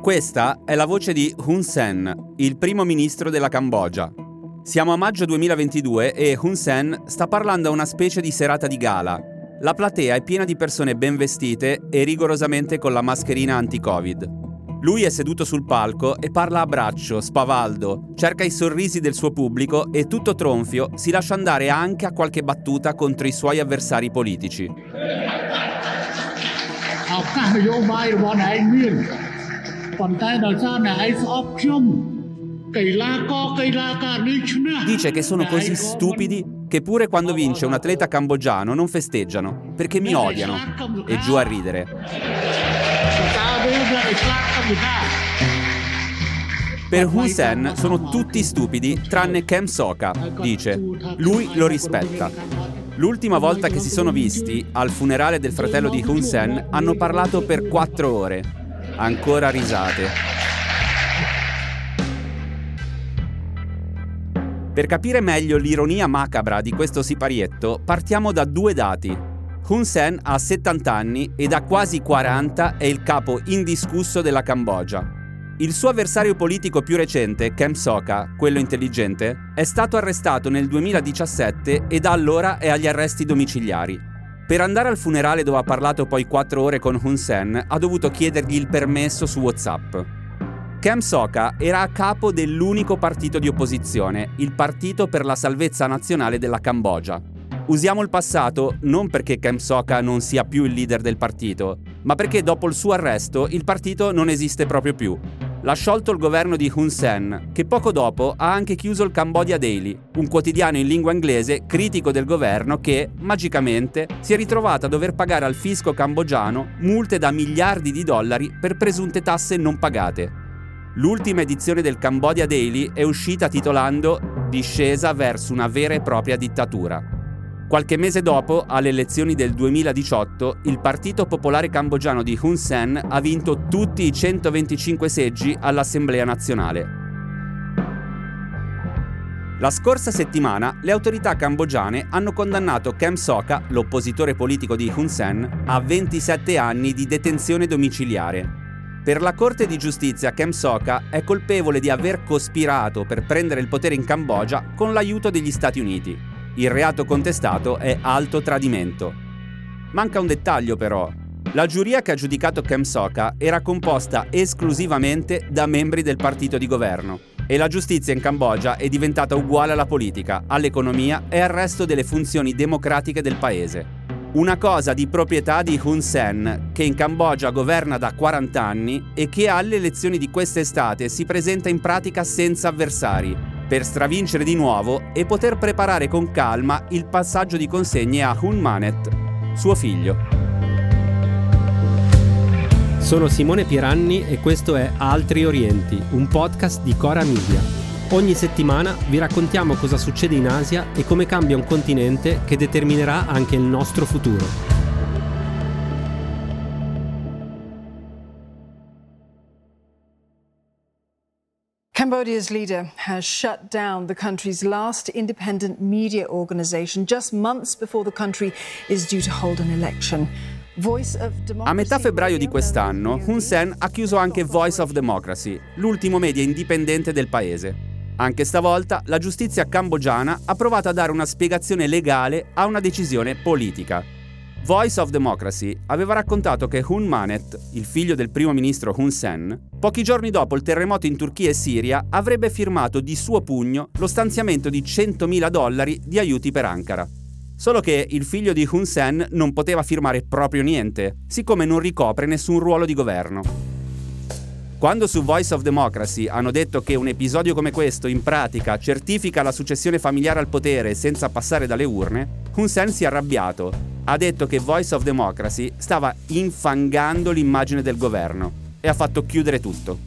Questa è la voce di Hun Sen, il primo ministro della Cambogia. Siamo a maggio 2022 e Hun Sen sta parlando a una specie di serata di gala. La platea è piena di persone ben vestite e rigorosamente con la mascherina anti-Covid. Lui è seduto sul palco e parla a braccio, spavaldo, cerca i sorrisi del suo pubblico e tutto tronfio si lascia andare anche a qualche battuta contro i suoi avversari politici. Dice che sono così stupidi che pure quando vince un atleta cambogiano non festeggiano, perché mi odiano. E giù a ridere. Per Hun Sen sono tutti stupidi tranne Kem Soka, dice. Lui lo rispetta. L'ultima volta che si sono visti, al funerale del fratello di Hun Sen, hanno parlato per quattro ore. Ancora risate. Per capire meglio l'ironia macabra di questo siparietto, partiamo da due dati. Hun Sen ha 70 anni e da quasi 40 è il capo indiscusso della Cambogia. Il suo avversario politico più recente, Kem Soka, quello intelligente, è stato arrestato nel 2017 e da allora è agli arresti domiciliari. Per andare al funerale dove ha parlato poi 4 ore con Hun Sen, ha dovuto chiedergli il permesso su WhatsApp. Kem Soka era a capo dell'unico partito di opposizione, il Partito per la Salvezza Nazionale della Cambogia. Usiamo il passato non perché Kem Soka non sia più il leader del partito, ma perché dopo il suo arresto il partito non esiste proprio più. L'ha sciolto il governo di Hun Sen, che poco dopo ha anche chiuso il Cambodia Daily, un quotidiano in lingua inglese critico del governo che, magicamente, si è ritrovato a dover pagare al fisco cambogiano multe da miliardi di dollari per presunte tasse non pagate. L'ultima edizione del Cambodia Daily è uscita titolando Discesa verso una vera e propria dittatura. Qualche mese dopo, alle elezioni del 2018, il Partito Popolare Cambogiano di Hun Sen ha vinto tutti i 125 seggi all'Assemblea nazionale. La scorsa settimana le autorità cambogiane hanno condannato Kem Soka, l'oppositore politico di Hun Sen, a 27 anni di detenzione domiciliare. Per la Corte di Giustizia Kem Soka è colpevole di aver cospirato per prendere il potere in Cambogia con l'aiuto degli Stati Uniti. Il reato contestato è alto tradimento. Manca un dettaglio però. La giuria che ha giudicato Kem Soka era composta esclusivamente da membri del partito di governo e la giustizia in Cambogia è diventata uguale alla politica, all'economia e al resto delle funzioni democratiche del paese. Una cosa di proprietà di Hun Sen, che in Cambogia governa da 40 anni e che alle elezioni di quest'estate si presenta in pratica senza avversari, per stravincere di nuovo e poter preparare con calma il passaggio di consegne a Hun Manet, suo figlio. Sono Simone Pieranni e questo è Altri Orienti, un podcast di Cora Media. Ogni settimana vi raccontiamo cosa succede in Asia e come cambia un continente che determinerà anche il nostro futuro. Cambodia's leader has shut down the country's last independent media organization just months before the country is due to hold an election. A metà febbraio di quest'anno, Hun Sen ha chiuso anche Voice of Democracy, l'ultimo media indipendente del paese. Anche stavolta la giustizia cambogiana ha provato a dare una spiegazione legale a una decisione politica. Voice of Democracy aveva raccontato che Hun Manet, il figlio del primo ministro Hun Sen, pochi giorni dopo il terremoto in Turchia e Siria avrebbe firmato di suo pugno lo stanziamento di 100.000 dollari di aiuti per Ankara. Solo che il figlio di Hun Sen non poteva firmare proprio niente, siccome non ricopre nessun ruolo di governo. Quando su Voice of Democracy hanno detto che un episodio come questo in pratica certifica la successione familiare al potere senza passare dalle urne, Hun Sen si è arrabbiato ha detto che Voice of Democracy stava infangando l'immagine del governo e ha fatto chiudere tutto.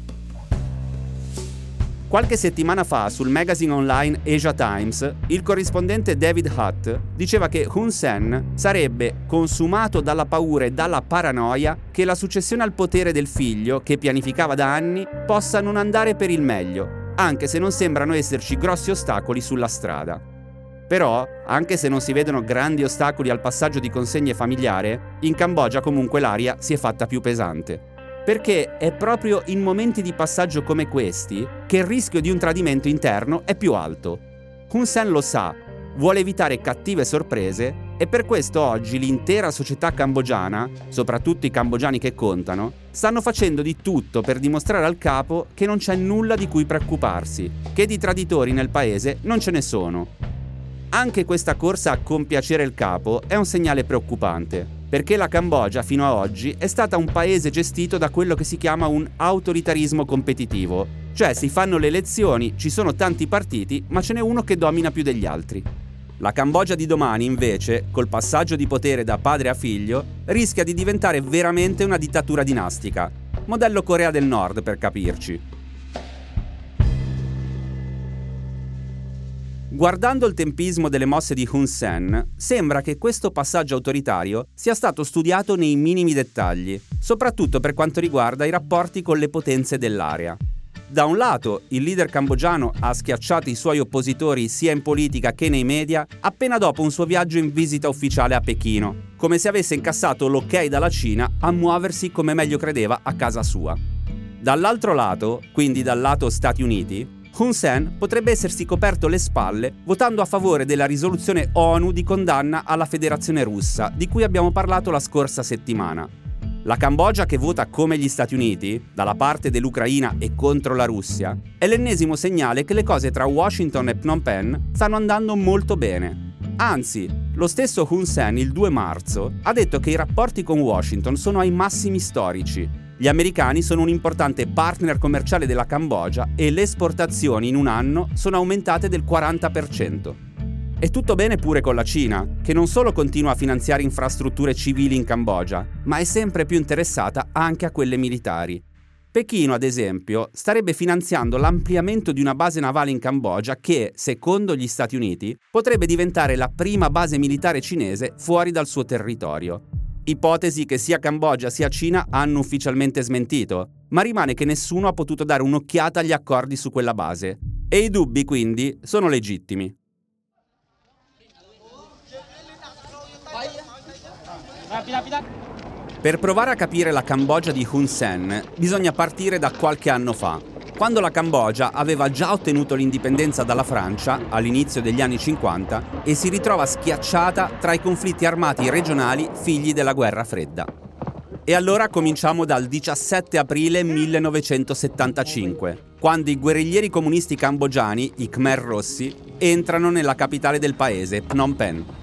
Qualche settimana fa sul magazine online Asia Times, il corrispondente David Hutt diceva che Hun Sen sarebbe consumato dalla paura e dalla paranoia che la successione al potere del figlio, che pianificava da anni, possa non andare per il meglio, anche se non sembrano esserci grossi ostacoli sulla strada. Però, anche se non si vedono grandi ostacoli al passaggio di consegne familiare, in Cambogia comunque l'aria si è fatta più pesante. Perché è proprio in momenti di passaggio come questi che il rischio di un tradimento interno è più alto. Hun Sen lo sa, vuole evitare cattive sorprese e per questo oggi l'intera società cambogiana, soprattutto i cambogiani che contano, stanno facendo di tutto per dimostrare al capo che non c'è nulla di cui preoccuparsi, che di traditori nel paese non ce ne sono anche questa corsa a compiacere il capo è un segnale preoccupante, perché la Cambogia fino ad oggi è stata un paese gestito da quello che si chiama un autoritarismo competitivo, cioè si fanno le elezioni, ci sono tanti partiti, ma ce n'è uno che domina più degli altri. La Cambogia di domani, invece, col passaggio di potere da padre a figlio, rischia di diventare veramente una dittatura dinastica, modello Corea del Nord per capirci. Guardando il tempismo delle mosse di Hun Sen, sembra che questo passaggio autoritario sia stato studiato nei minimi dettagli, soprattutto per quanto riguarda i rapporti con le potenze dell'area. Da un lato, il leader cambogiano ha schiacciato i suoi oppositori sia in politica che nei media appena dopo un suo viaggio in visita ufficiale a Pechino, come se avesse incassato l'ok dalla Cina a muoversi come meglio credeva a casa sua. Dall'altro lato, quindi dal lato Stati Uniti, Hun Sen potrebbe essersi coperto le spalle votando a favore della risoluzione ONU di condanna alla Federazione russa, di cui abbiamo parlato la scorsa settimana. La Cambogia che vota come gli Stati Uniti, dalla parte dell'Ucraina e contro la Russia, è l'ennesimo segnale che le cose tra Washington e Phnom Penh stanno andando molto bene. Anzi, lo stesso Hun Sen il 2 marzo ha detto che i rapporti con Washington sono ai massimi storici gli americani sono un importante partner commerciale della Cambogia e le esportazioni in un anno sono aumentate del 40%. È tutto bene pure con la Cina, che non solo continua a finanziare infrastrutture civili in Cambogia, ma è sempre più interessata anche a quelle militari. Pechino, ad esempio, starebbe finanziando l'ampliamento di una base navale in Cambogia che, secondo gli Stati Uniti, potrebbe diventare la prima base militare cinese fuori dal suo territorio ipotesi che sia Cambogia sia Cina hanno ufficialmente smentito, ma rimane che nessuno ha potuto dare un'occhiata agli accordi su quella base. E i dubbi quindi sono legittimi. Per provare a capire la Cambogia di Hun Sen bisogna partire da qualche anno fa, quando la Cambogia aveva già ottenuto l'indipendenza dalla Francia all'inizio degli anni 50 e si ritrova schiacciata tra i conflitti armati regionali figli della guerra fredda. E allora cominciamo dal 17 aprile 1975, quando i guerriglieri comunisti cambogiani, i Khmer Rossi, entrano nella capitale del paese, Phnom Penh.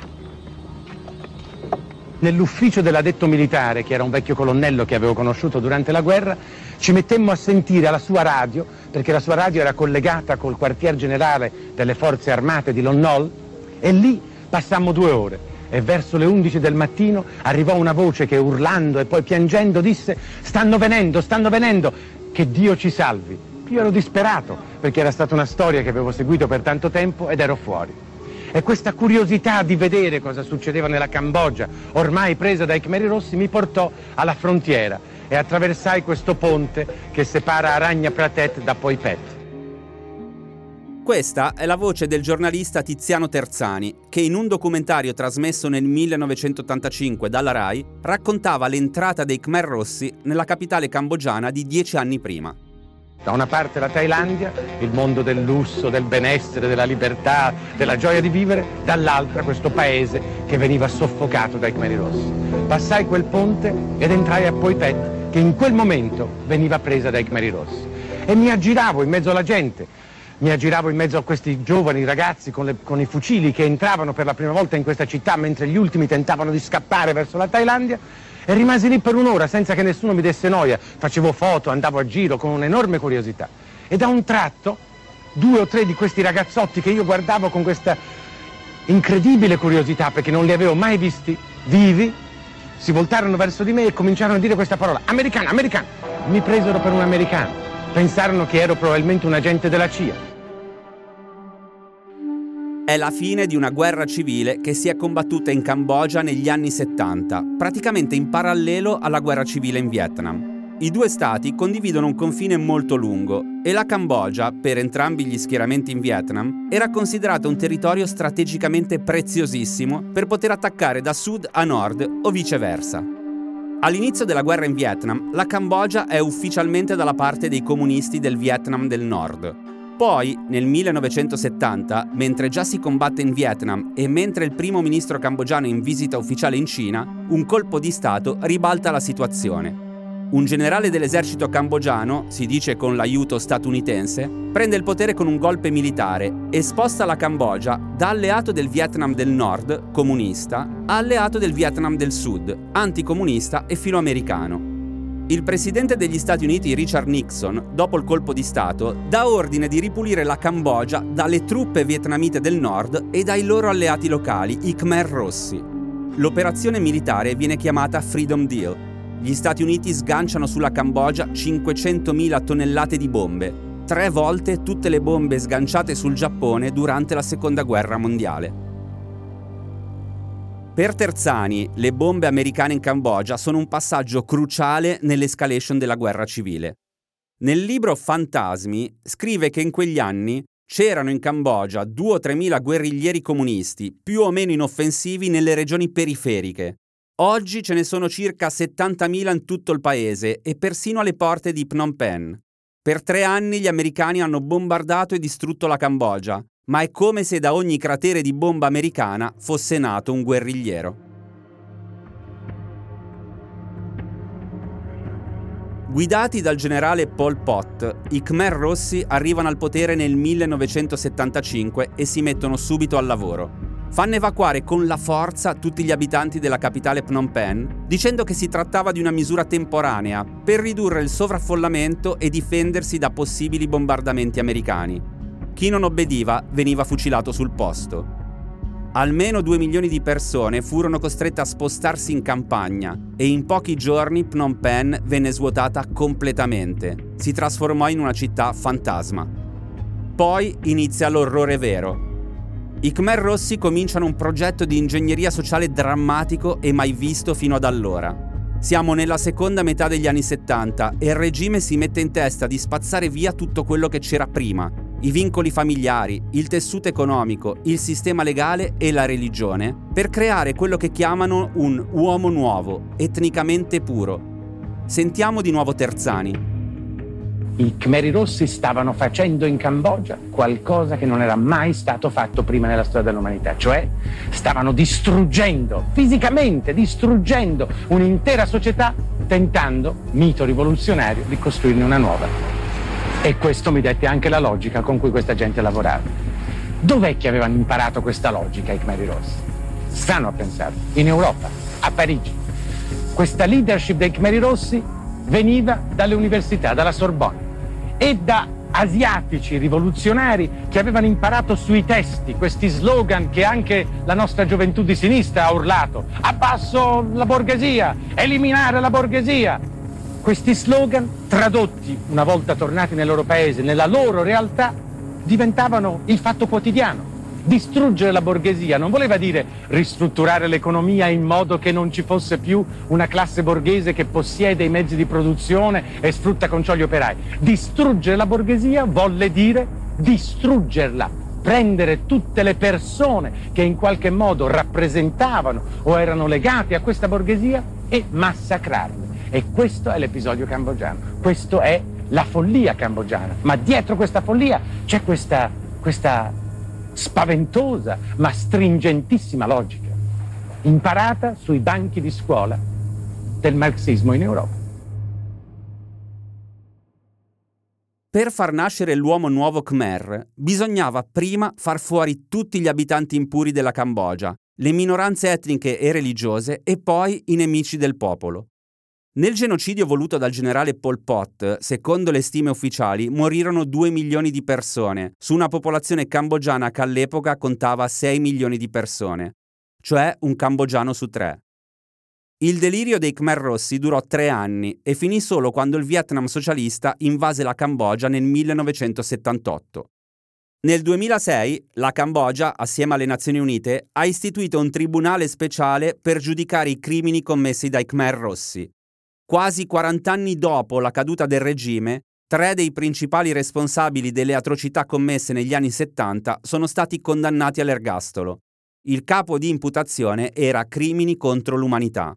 Nell'ufficio dell'addetto militare, che era un vecchio colonnello che avevo conosciuto durante la guerra, ci mettemmo a sentire alla sua radio, perché la sua radio era collegata col quartier generale delle forze armate di Lonnol, e lì passammo due ore. E verso le 11 del mattino arrivò una voce che urlando e poi piangendo disse stanno venendo, stanno venendo, che Dio ci salvi. Io ero disperato perché era stata una storia che avevo seguito per tanto tempo ed ero fuori. E questa curiosità di vedere cosa succedeva nella Cambogia, ormai presa dai Khmeri Rossi, mi portò alla frontiera e attraversai questo ponte che separa Aragna Pratet da Poipet. Questa è la voce del giornalista Tiziano Terzani, che in un documentario trasmesso nel 1985 dalla RAI raccontava l'entrata dei Khmer Rossi nella capitale cambogiana di dieci anni prima. Da una parte la Thailandia, il mondo del lusso, del benessere, della libertà, della gioia di vivere, dall'altra questo paese che veniva soffocato dai Khmer Rossi. Passai quel ponte ed entrai a Poipet che in quel momento veniva presa dai Khmeri Rossi. E mi aggiravo in mezzo alla gente, mi aggiravo in mezzo a questi giovani ragazzi con, le, con, i fucili che entravano per la prima volta in questa città mentre gli ultimi tentavano di scappare verso la Thailandia e rimasi lì per un'ora senza che nessuno mi desse noia, facevo foto, andavo a giro con un'enorme curiosità. E da un tratto due o tre di questi ragazzotti che io guardavo con questa incredibile curiosità perché non li avevo mai visti vivi, si voltarono verso di me e cominciarono a dire questa parola, americano, americano. Mi presero per un americano, pensarono che ero probabilmente un agente della CIA. È la fine di una guerra civile che si è combattuta in Cambogia negli anni 70, praticamente in parallelo alla guerra civile in Vietnam. I due stati condividono un confine molto lungo e la Cambogia, per entrambi gli schieramenti in Vietnam, era considerata un territorio strategicamente preziosissimo per poter attaccare da sud a nord o viceversa. All'inizio della guerra in Vietnam, la Cambogia è ufficialmente dalla parte dei comunisti del Vietnam del Nord. Poi, nel 1970, mentre già si combatte in Vietnam e mentre il primo ministro cambogiano è in visita ufficiale in Cina, un colpo di Stato ribalta la situazione un generale dell'esercito cambogiano, si dice con l'aiuto statunitense, prende il potere con un golpe militare e sposta la Cambogia da alleato del Vietnam del Nord, comunista, a alleato del Vietnam del Sud, anticomunista e filoamericano. Il presidente degli Stati Uniti Richard Nixon, dopo il colpo di Stato, dà ordine di ripulire la Cambogia dalle truppe vietnamite del nord e dai loro alleati locali, i Khmer Rossi. L'operazione militare viene chiamata Freedom Deal gli Stati Uniti sganciano sulla Cambogia 500.000 tonnellate di bombe, tre volte tutte le bombe sganciate sul Giappone durante la Seconda Guerra Mondiale. Per Terzani, le bombe americane in Cambogia sono un passaggio cruciale nell'escalation della guerra civile. Nel libro Fantasmi scrive che in quegli anni c'erano in Cambogia 2 o 3 mila guerriglieri comunisti, più o meno inoffensivi nelle regioni periferiche, Oggi ce ne sono circa 70.000 in tutto il paese e persino alle porte di Phnom Penh. Per tre anni gli americani hanno bombardato e distrutto la Cambogia, ma è come se da ogni cratere di bomba americana fosse nato un guerrigliero. Guidati dal generale Pol Pot, i Khmer Rossi arrivano al potere nel 1975 e si mettono subito al lavoro fanno evacuare con la forza tutti gli abitanti della capitale Phnom Penh, dicendo che si trattava di una misura temporanea per ridurre il sovraffollamento e difendersi da possibili bombardamenti americani. Chi non obbediva veniva fucilato sul posto. Almeno due milioni di persone furono costrette a spostarsi in campagna e in pochi giorni Phnom Penh venne svuotata completamente. Si trasformò in una città fantasma. Poi inizia l'orrore vero, i Khmer Rossi cominciano un progetto di ingegneria sociale drammatico e mai visto fino ad allora. Siamo nella seconda metà degli anni 70 e il regime si mette in testa di spazzare via tutto quello che c'era prima, i vincoli familiari, il tessuto economico, il sistema legale e la religione, per creare quello che chiamano un uomo nuovo, etnicamente puro. Sentiamo di nuovo Terzani i Khmeri Rossi stavano facendo in Cambogia qualcosa che non era mai stato fatto prima nella storia dell'umanità, cioè stavano distruggendo, fisicamente distruggendo un'intera società tentando, mito rivoluzionario, di costruirne una nuova. E questo mi dette anche la logica con cui questa gente lavorava. Dov'è che avevano imparato questa logica i Khmeri Rossi? Stanno a pensare, in Europa, a Parigi. Questa leadership dei Khmeri Rossi veniva dalle università, dalla Sorbonne e da asiatici rivoluzionari che avevano imparato sui testi questi slogan che anche la nostra gioventù di sinistra ha urlato. Abbasso la borghesia, eliminare la borghesia. Questi slogan, tradotti una volta tornati nel loro paese, nella loro realtà, diventavano il fatto quotidiano distruggere la borghesia non voleva dire ristrutturare l'economia in modo che non ci fosse più una classe borghese che possiede i mezzi di produzione e sfrutta con ciò gli operai. Distruggere la borghesia volle dire distruggerla, prendere tutte le persone che in qualche modo rappresentavano o erano legate a questa borghesia e massacrarle. E questo è l'episodio cambogiano, questo è la follia cambogiana, ma dietro questa follia c'è questa, questa spaventosa ma stringentissima logica, imparata sui banchi di scuola del marxismo in Europa. Per far nascere l'uomo nuovo Khmer bisognava prima far fuori tutti gli abitanti impuri della Cambogia, le minoranze etniche e religiose e poi i nemici del popolo. Nel genocidio voluto dal generale Pol Pot, secondo le stime ufficiali, morirono 2 milioni di persone, su una popolazione cambogiana che all'epoca contava 6 milioni di persone, cioè un cambogiano su tre. Il delirio dei Khmer Rossi durò tre anni e finì solo quando il Vietnam socialista invase la Cambogia nel 1978. Nel 2006 la Cambogia, assieme alle Nazioni Unite, ha istituito un tribunale speciale per giudicare i crimini commessi dai Khmer Rossi, quasi 40 anni dopo la caduta del regime, tre dei principali responsabili delle atrocità commesse negli anni 70 sono stati condannati all'ergastolo. Il capo di imputazione era crimini contro l'umanità.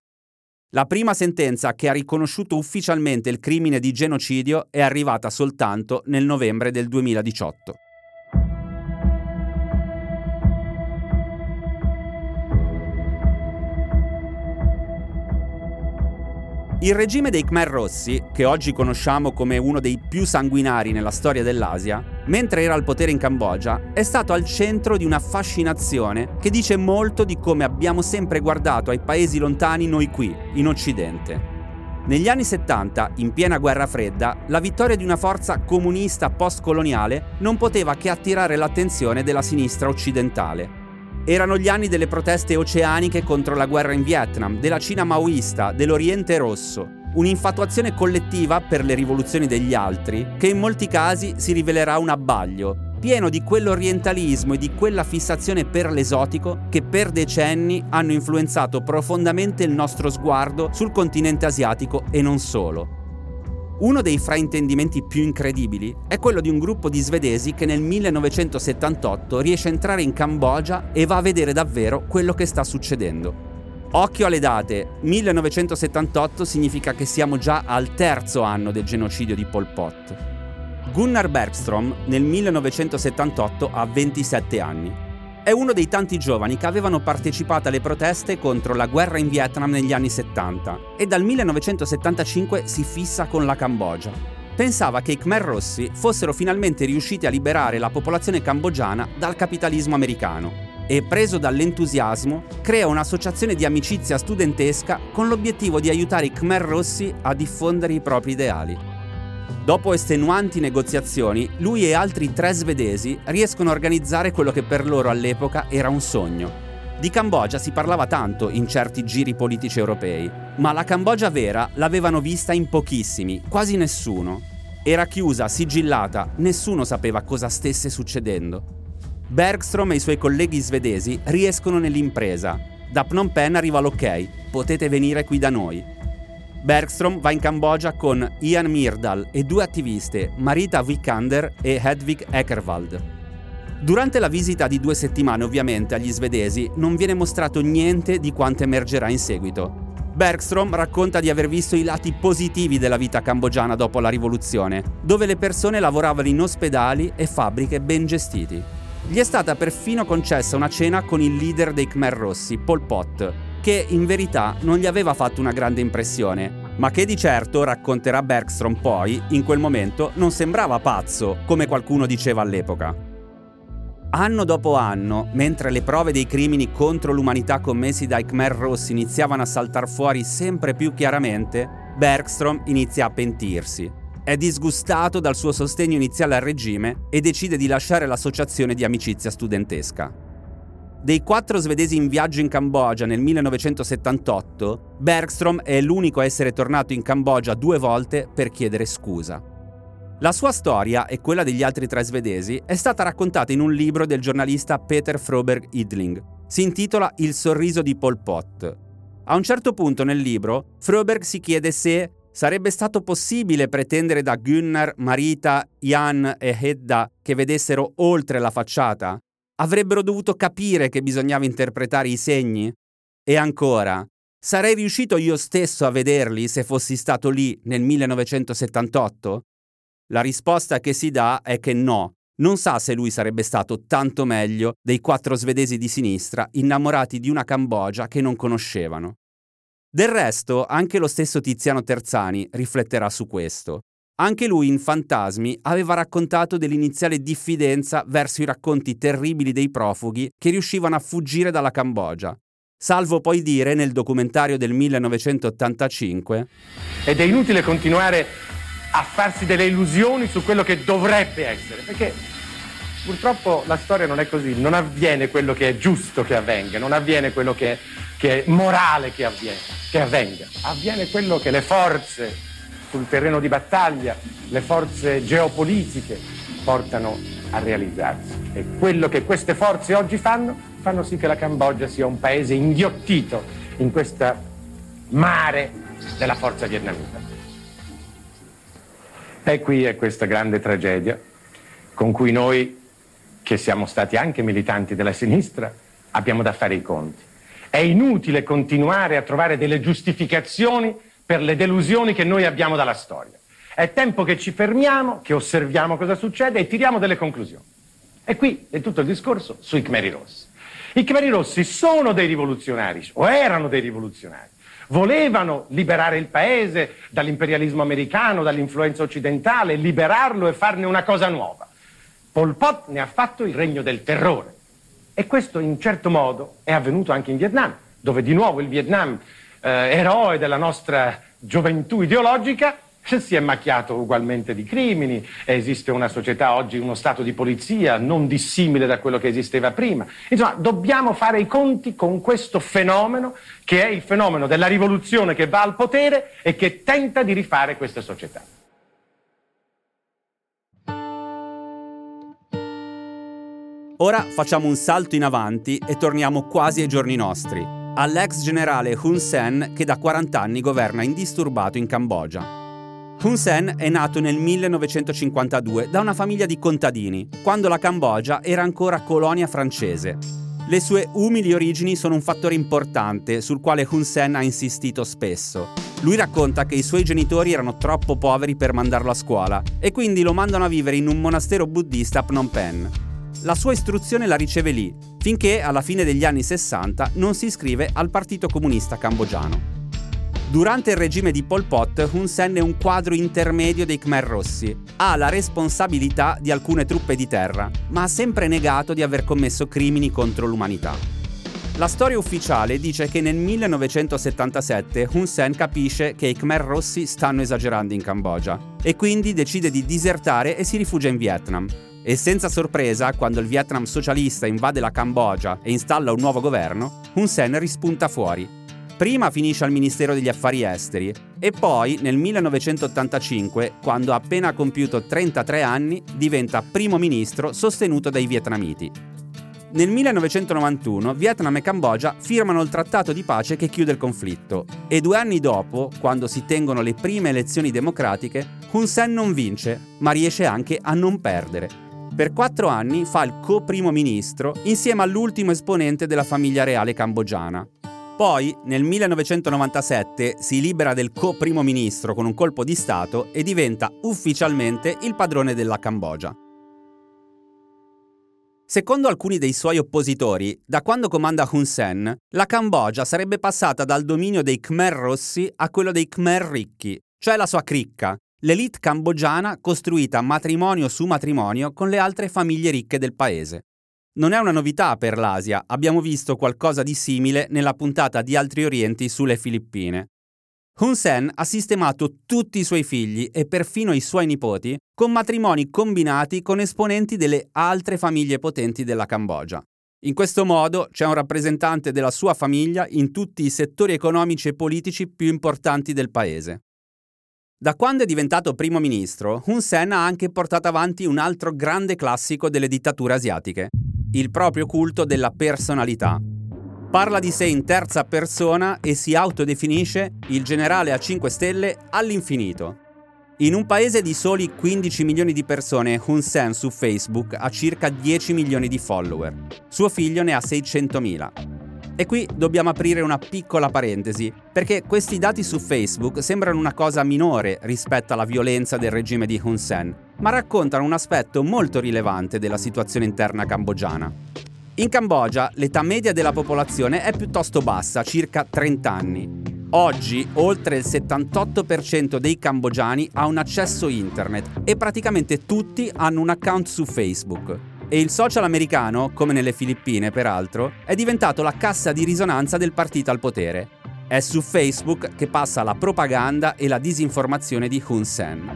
La prima sentenza che ha riconosciuto ufficialmente il crimine di genocidio è arrivata soltanto nel novembre del 2018. Il regime dei Khmer Rossi, che oggi conosciamo come uno dei più sanguinari nella storia dell'Asia, mentre era al potere in Cambogia, è stato al centro di una fascinazione che dice molto di come abbiamo sempre guardato ai paesi lontani noi qui, in Occidente. Negli anni 70, in piena guerra fredda, la vittoria di una forza comunista post-coloniale non poteva che attirare l'attenzione della sinistra occidentale. Erano gli anni delle proteste oceaniche contro la guerra in Vietnam, della Cina maoista, dell'Oriente Rosso. Un'infatuazione collettiva per le rivoluzioni degli altri, che in molti casi si rivelerà un abbaglio, pieno di quell'orientalismo e di quella fissazione per l'esotico che per decenni hanno influenzato profondamente il nostro sguardo sul continente asiatico e non solo. Uno dei fraintendimenti più incredibili è quello di un gruppo di svedesi che nel 1978 riesce a entrare in Cambogia e va a vedere davvero quello che sta succedendo. Occhio alle date, 1978 significa che siamo già al terzo anno del genocidio di Pol Pot. Gunnar Bergstrom nel 1978 ha 27 anni è uno dei tanti giovani che avevano partecipato alle proteste contro la guerra in Vietnam negli anni 70 e dal 1975 si fissa con la Cambogia. Pensava che i Khmer Rossi fossero finalmente riusciti a liberare la popolazione cambogiana dal capitalismo americano e, preso dall'entusiasmo, crea un'associazione di amicizia studentesca con l'obiettivo di aiutare i Khmer Rossi a diffondere i propri ideali. Dopo estenuanti negoziazioni, lui e altri tre svedesi riescono a organizzare quello che per loro all'epoca era un sogno. Di Cambogia si parlava tanto in certi giri politici europei, ma la Cambogia vera l'avevano vista in pochissimi, quasi nessuno. Era chiusa, sigillata, nessuno sapeva cosa stesse succedendo. Bergstrom e i suoi colleghi svedesi riescono nell'impresa. Da Phnom Penh arriva l'ok, potete venire qui da noi. Bergstrom va in Cambogia con Ian Myrdal e due attiviste, Marita Vikander e Hedvig Eckerwald. Durante la visita di due settimane ovviamente agli svedesi non viene mostrato niente di quanto emergerà in seguito. Bergstrom racconta di aver visto i lati positivi della vita cambogiana dopo la rivoluzione, dove le persone lavoravano in ospedali e fabbriche ben gestiti. Gli è stata perfino concessa una cena con il leader dei Khmer Rossi, Pol Pot, che in verità non gli aveva fatto una grande impressione, ma che di certo, racconterà Bergstrom poi, in quel momento non sembrava pazzo, come qualcuno diceva all'epoca. Anno dopo anno, mentre le prove dei crimini contro l'umanità commessi dai Khmer Rossi iniziavano a saltar fuori sempre più chiaramente, Bergstrom inizia a pentirsi. È disgustato dal suo sostegno iniziale al regime e decide di lasciare l'associazione di amicizia studentesca. Dei quattro svedesi in viaggio in Cambogia nel 1978, Bergstrom è l'unico a essere tornato in Cambogia due volte per chiedere scusa. La sua storia e quella degli altri tre svedesi è stata raccontata in un libro del giornalista Peter Froberg Idling. Si intitola Il sorriso di Pol Pot. A un certo punto nel libro, Froberg si chiede se sarebbe stato possibile pretendere da Gunnar, Marita, Jan e Hedda che vedessero oltre la facciata, Avrebbero dovuto capire che bisognava interpretare i segni? E ancora, sarei riuscito io stesso a vederli se fossi stato lì nel 1978? La risposta che si dà è che no, non sa se lui sarebbe stato tanto meglio dei quattro svedesi di sinistra innamorati di una Cambogia che non conoscevano. Del resto, anche lo stesso Tiziano Terzani rifletterà su questo. Anche lui in Fantasmi aveva raccontato dell'iniziale diffidenza verso i racconti terribili dei profughi che riuscivano a fuggire dalla Cambogia. Salvo poi dire nel documentario del 1985 Ed è inutile continuare a farsi delle illusioni su quello che dovrebbe essere, perché purtroppo la storia non è così, non avviene quello che è giusto che avvenga, non avviene quello che è, che è morale che, avviene, che avvenga, avviene quello che le forze sul terreno di battaglia le forze geopolitiche portano a realizzarsi. E quello che queste forze oggi fanno, fanno sì che la Cambogia sia un paese inghiottito in questo mare della forza vietnamita. E qui è questa grande tragedia con cui noi, che siamo stati anche militanti della sinistra, abbiamo da fare i conti. È inutile continuare a trovare delle giustificazioni per le delusioni che noi abbiamo dalla storia. È tempo che ci fermiamo, che osserviamo cosa succede e tiriamo delle conclusioni. E qui è tutto il discorso sui Khmeri Rossi. I Khmeri Rossi sono dei rivoluzionari, o erano dei rivoluzionari. Volevano liberare il paese dall'imperialismo americano, dall'influenza occidentale, liberarlo e farne una cosa nuova. Pol Pot ne ha fatto il regno del terrore. E questo in certo modo è avvenuto anche in Vietnam, dove di nuovo il Vietnam, eh, eroe della nostra gioventù ideologica, si è macchiato ugualmente di crimini, esiste una società oggi, uno stato di polizia non dissimile da quello che esisteva prima. Insomma, dobbiamo fare i conti con questo fenomeno che è il fenomeno della rivoluzione che va al potere e che tenta di rifare queste società. Ora facciamo un salto in avanti e torniamo quasi ai giorni nostri, all'ex generale Hun Sen che da 40 anni governa indisturbato in Cambogia. Hun Sen è nato nel 1952 da una famiglia di contadini, quando la Cambogia era ancora colonia francese. Le sue umili origini sono un fattore importante sul quale Hun Sen ha insistito spesso. Lui racconta che i suoi genitori erano troppo poveri per mandarlo a scuola e quindi lo mandano a vivere in un monastero buddista a Phnom Penh. La sua istruzione la riceve lì, finché alla fine degli anni 60 non si iscrive al Partito Comunista Cambogiano. Durante il regime di Pol Pot, Hun Sen è un quadro intermedio dei Khmer Rossi. Ha la responsabilità di alcune truppe di terra, ma ha sempre negato di aver commesso crimini contro l'umanità. La storia ufficiale dice che nel 1977 Hun Sen capisce che i Khmer Rossi stanno esagerando in Cambogia e quindi decide di disertare e si rifugia in Vietnam. E senza sorpresa, quando il Vietnam socialista invade la Cambogia e installa un nuovo governo, Hun Sen rispunta fuori Prima finisce al Ministero degli Affari Esteri e poi nel 1985, quando ha appena compiuto 33 anni, diventa primo ministro sostenuto dai vietnamiti. Nel 1991 Vietnam e Cambogia firmano il trattato di pace che chiude il conflitto e due anni dopo, quando si tengono le prime elezioni democratiche, Hun Sen non vince, ma riesce anche a non perdere. Per quattro anni fa il co-primo ministro insieme all'ultimo esponente della famiglia reale cambogiana, poi, nel 1997, si libera del co-primo ministro con un colpo di Stato e diventa ufficialmente il padrone della Cambogia. Secondo alcuni dei suoi oppositori, da quando comanda Hun Sen, la Cambogia sarebbe passata dal dominio dei Khmer Rossi a quello dei Khmer Ricchi, cioè la sua cricca, l'elite cambogiana costruita matrimonio su matrimonio con le altre famiglie ricche del paese. Non è una novità per l'Asia, abbiamo visto qualcosa di simile nella puntata di Altri Orienti sulle Filippine. Hun Sen ha sistemato tutti i suoi figli e perfino i suoi nipoti con matrimoni combinati con esponenti delle altre famiglie potenti della Cambogia. In questo modo c'è un rappresentante della sua famiglia in tutti i settori economici e politici più importanti del paese. Da quando è diventato primo ministro, Hun Sen ha anche portato avanti un altro grande classico delle dittature asiatiche, il proprio culto della personalità. Parla di sé in terza persona e si autodefinisce il generale a 5 stelle all'infinito. In un paese di soli 15 milioni di persone, Hun Sen su Facebook ha circa 10 milioni di follower. Suo figlio ne ha 600.000. E qui dobbiamo aprire una piccola parentesi, perché questi dati su Facebook sembrano una cosa minore rispetto alla violenza del regime di Hun Sen, ma raccontano un aspetto molto rilevante della situazione interna cambogiana. In Cambogia l'età media della popolazione è piuttosto bassa, circa 30 anni. Oggi oltre il 78% dei cambogiani ha un accesso internet e praticamente tutti hanno un account su Facebook. E il social americano, come nelle Filippine peraltro, è diventato la cassa di risonanza del partito al potere. È su Facebook che passa la propaganda e la disinformazione di Hun Sen.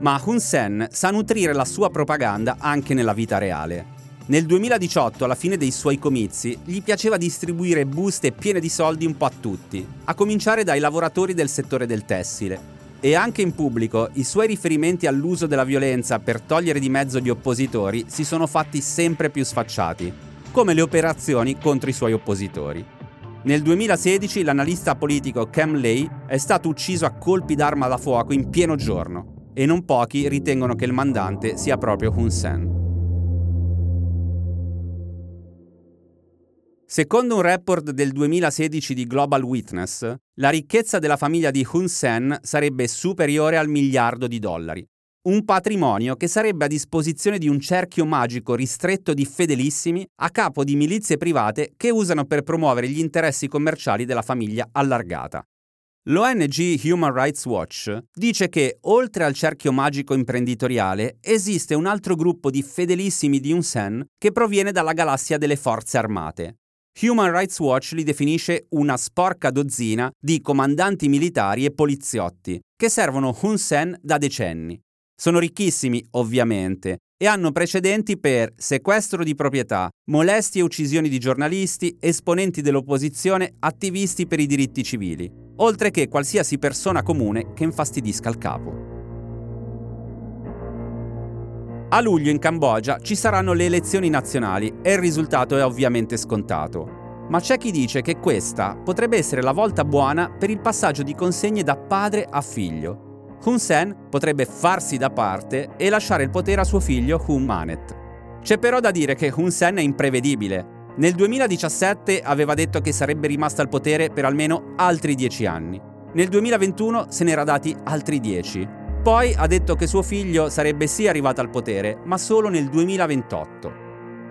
Ma Hun Sen sa nutrire la sua propaganda anche nella vita reale. Nel 2018, alla fine dei suoi comizi, gli piaceva distribuire buste piene di soldi un po' a tutti, a cominciare dai lavoratori del settore del tessile, e anche in pubblico i suoi riferimenti all'uso della violenza per togliere di mezzo gli oppositori si sono fatti sempre più sfacciati, come le operazioni contro i suoi oppositori. Nel 2016 l'analista politico Cam Lay è stato ucciso a colpi d'arma da fuoco in pieno giorno e non pochi ritengono che il mandante sia proprio Hun Sen. Secondo un report del 2016 di Global Witness, la ricchezza della famiglia di Hun Sen sarebbe superiore al miliardo di dollari, un patrimonio che sarebbe a disposizione di un cerchio magico ristretto di fedelissimi a capo di milizie private che usano per promuovere gli interessi commerciali della famiglia allargata. L'ONG Human Rights Watch dice che, oltre al cerchio magico imprenditoriale, esiste un altro gruppo di fedelissimi di Hun Sen che proviene dalla galassia delle forze armate. Human Rights Watch li definisce una sporca dozzina di comandanti militari e poliziotti che servono Hun Sen da decenni sono ricchissimi, ovviamente, e hanno precedenti per sequestro di proprietà, molestie e uccisioni di giornalisti, esponenti dell'opposizione, attivisti per i diritti civili, oltre che qualsiasi persona comune che infastidisca il capo. A luglio in Cambogia ci saranno le elezioni nazionali e il risultato è ovviamente scontato. Ma c'è chi dice che questa potrebbe essere la volta buona per il passaggio di consegne da padre a figlio, Hun Sen potrebbe farsi da parte e lasciare il potere a suo figlio Hun Manet. C'è però da dire che Hun Sen è imprevedibile. Nel 2017 aveva detto che sarebbe rimasto al potere per almeno altri dieci anni. Nel 2021 se ne era dati altri dieci. Poi ha detto che suo figlio sarebbe sì arrivato al potere, ma solo nel 2028.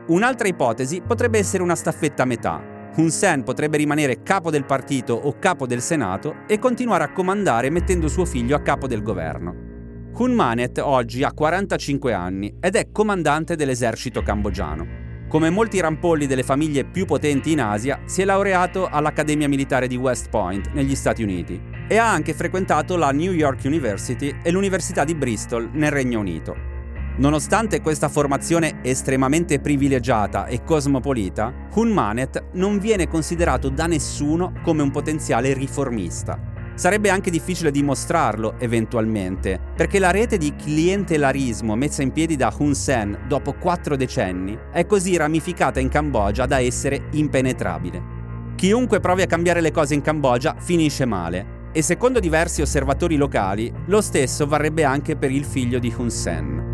Un'altra ipotesi potrebbe essere una staffetta a metà, Hun Sen potrebbe rimanere capo del partito o capo del Senato e continuare a comandare mettendo suo figlio a capo del governo. Hun Manet oggi ha 45 anni ed è comandante dell'esercito cambogiano. Come molti rampolli delle famiglie più potenti in Asia, si è laureato all'Accademia Militare di West Point negli Stati Uniti e ha anche frequentato la New York University e l'Università di Bristol nel Regno Unito. Nonostante questa formazione estremamente privilegiata e cosmopolita, Hun Manet non viene considerato da nessuno come un potenziale riformista. Sarebbe anche difficile dimostrarlo eventualmente, perché la rete di clientelarismo messa in piedi da Hun Sen dopo quattro decenni è così ramificata in Cambogia da essere impenetrabile. Chiunque provi a cambiare le cose in Cambogia finisce male, e secondo diversi osservatori locali, lo stesso varrebbe anche per il figlio di Hun Sen.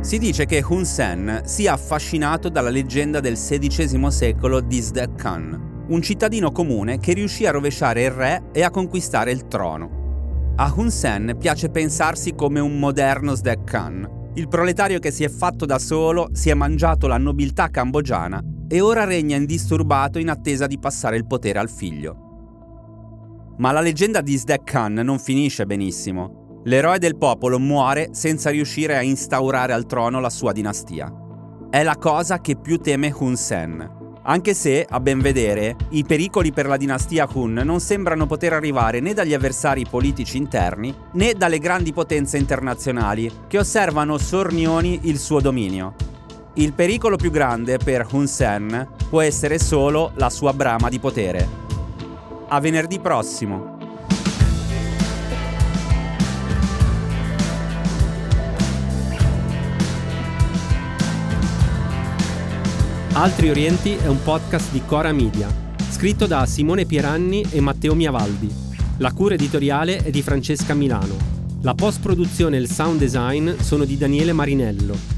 Si dice che Hun Sen sia affascinato dalla leggenda del XVI secolo di Sdek Khan, un cittadino comune che riuscì a rovesciare il re e a conquistare il trono. A Hun Sen piace pensarsi come un moderno Sdek Khan, il proletario che si è fatto da solo, si è mangiato la nobiltà cambogiana e ora regna indisturbato in attesa di passare il potere al figlio. Ma la leggenda di Sdek Khan non finisce benissimo. L'eroe del popolo muore senza riuscire a instaurare al trono la sua dinastia. È la cosa che più teme Hun Sen. Anche se, a ben vedere, i pericoli per la dinastia Hun non sembrano poter arrivare né dagli avversari politici interni né dalle grandi potenze internazionali che osservano sornioni il suo dominio. Il pericolo più grande per Hun Sen può essere solo la sua brama di potere. A venerdì prossimo. Altri Orienti è un podcast di Cora Media, scritto da Simone Pieranni e Matteo Miavaldi. La cura editoriale è di Francesca Milano. La post-produzione e il sound design sono di Daniele Marinello.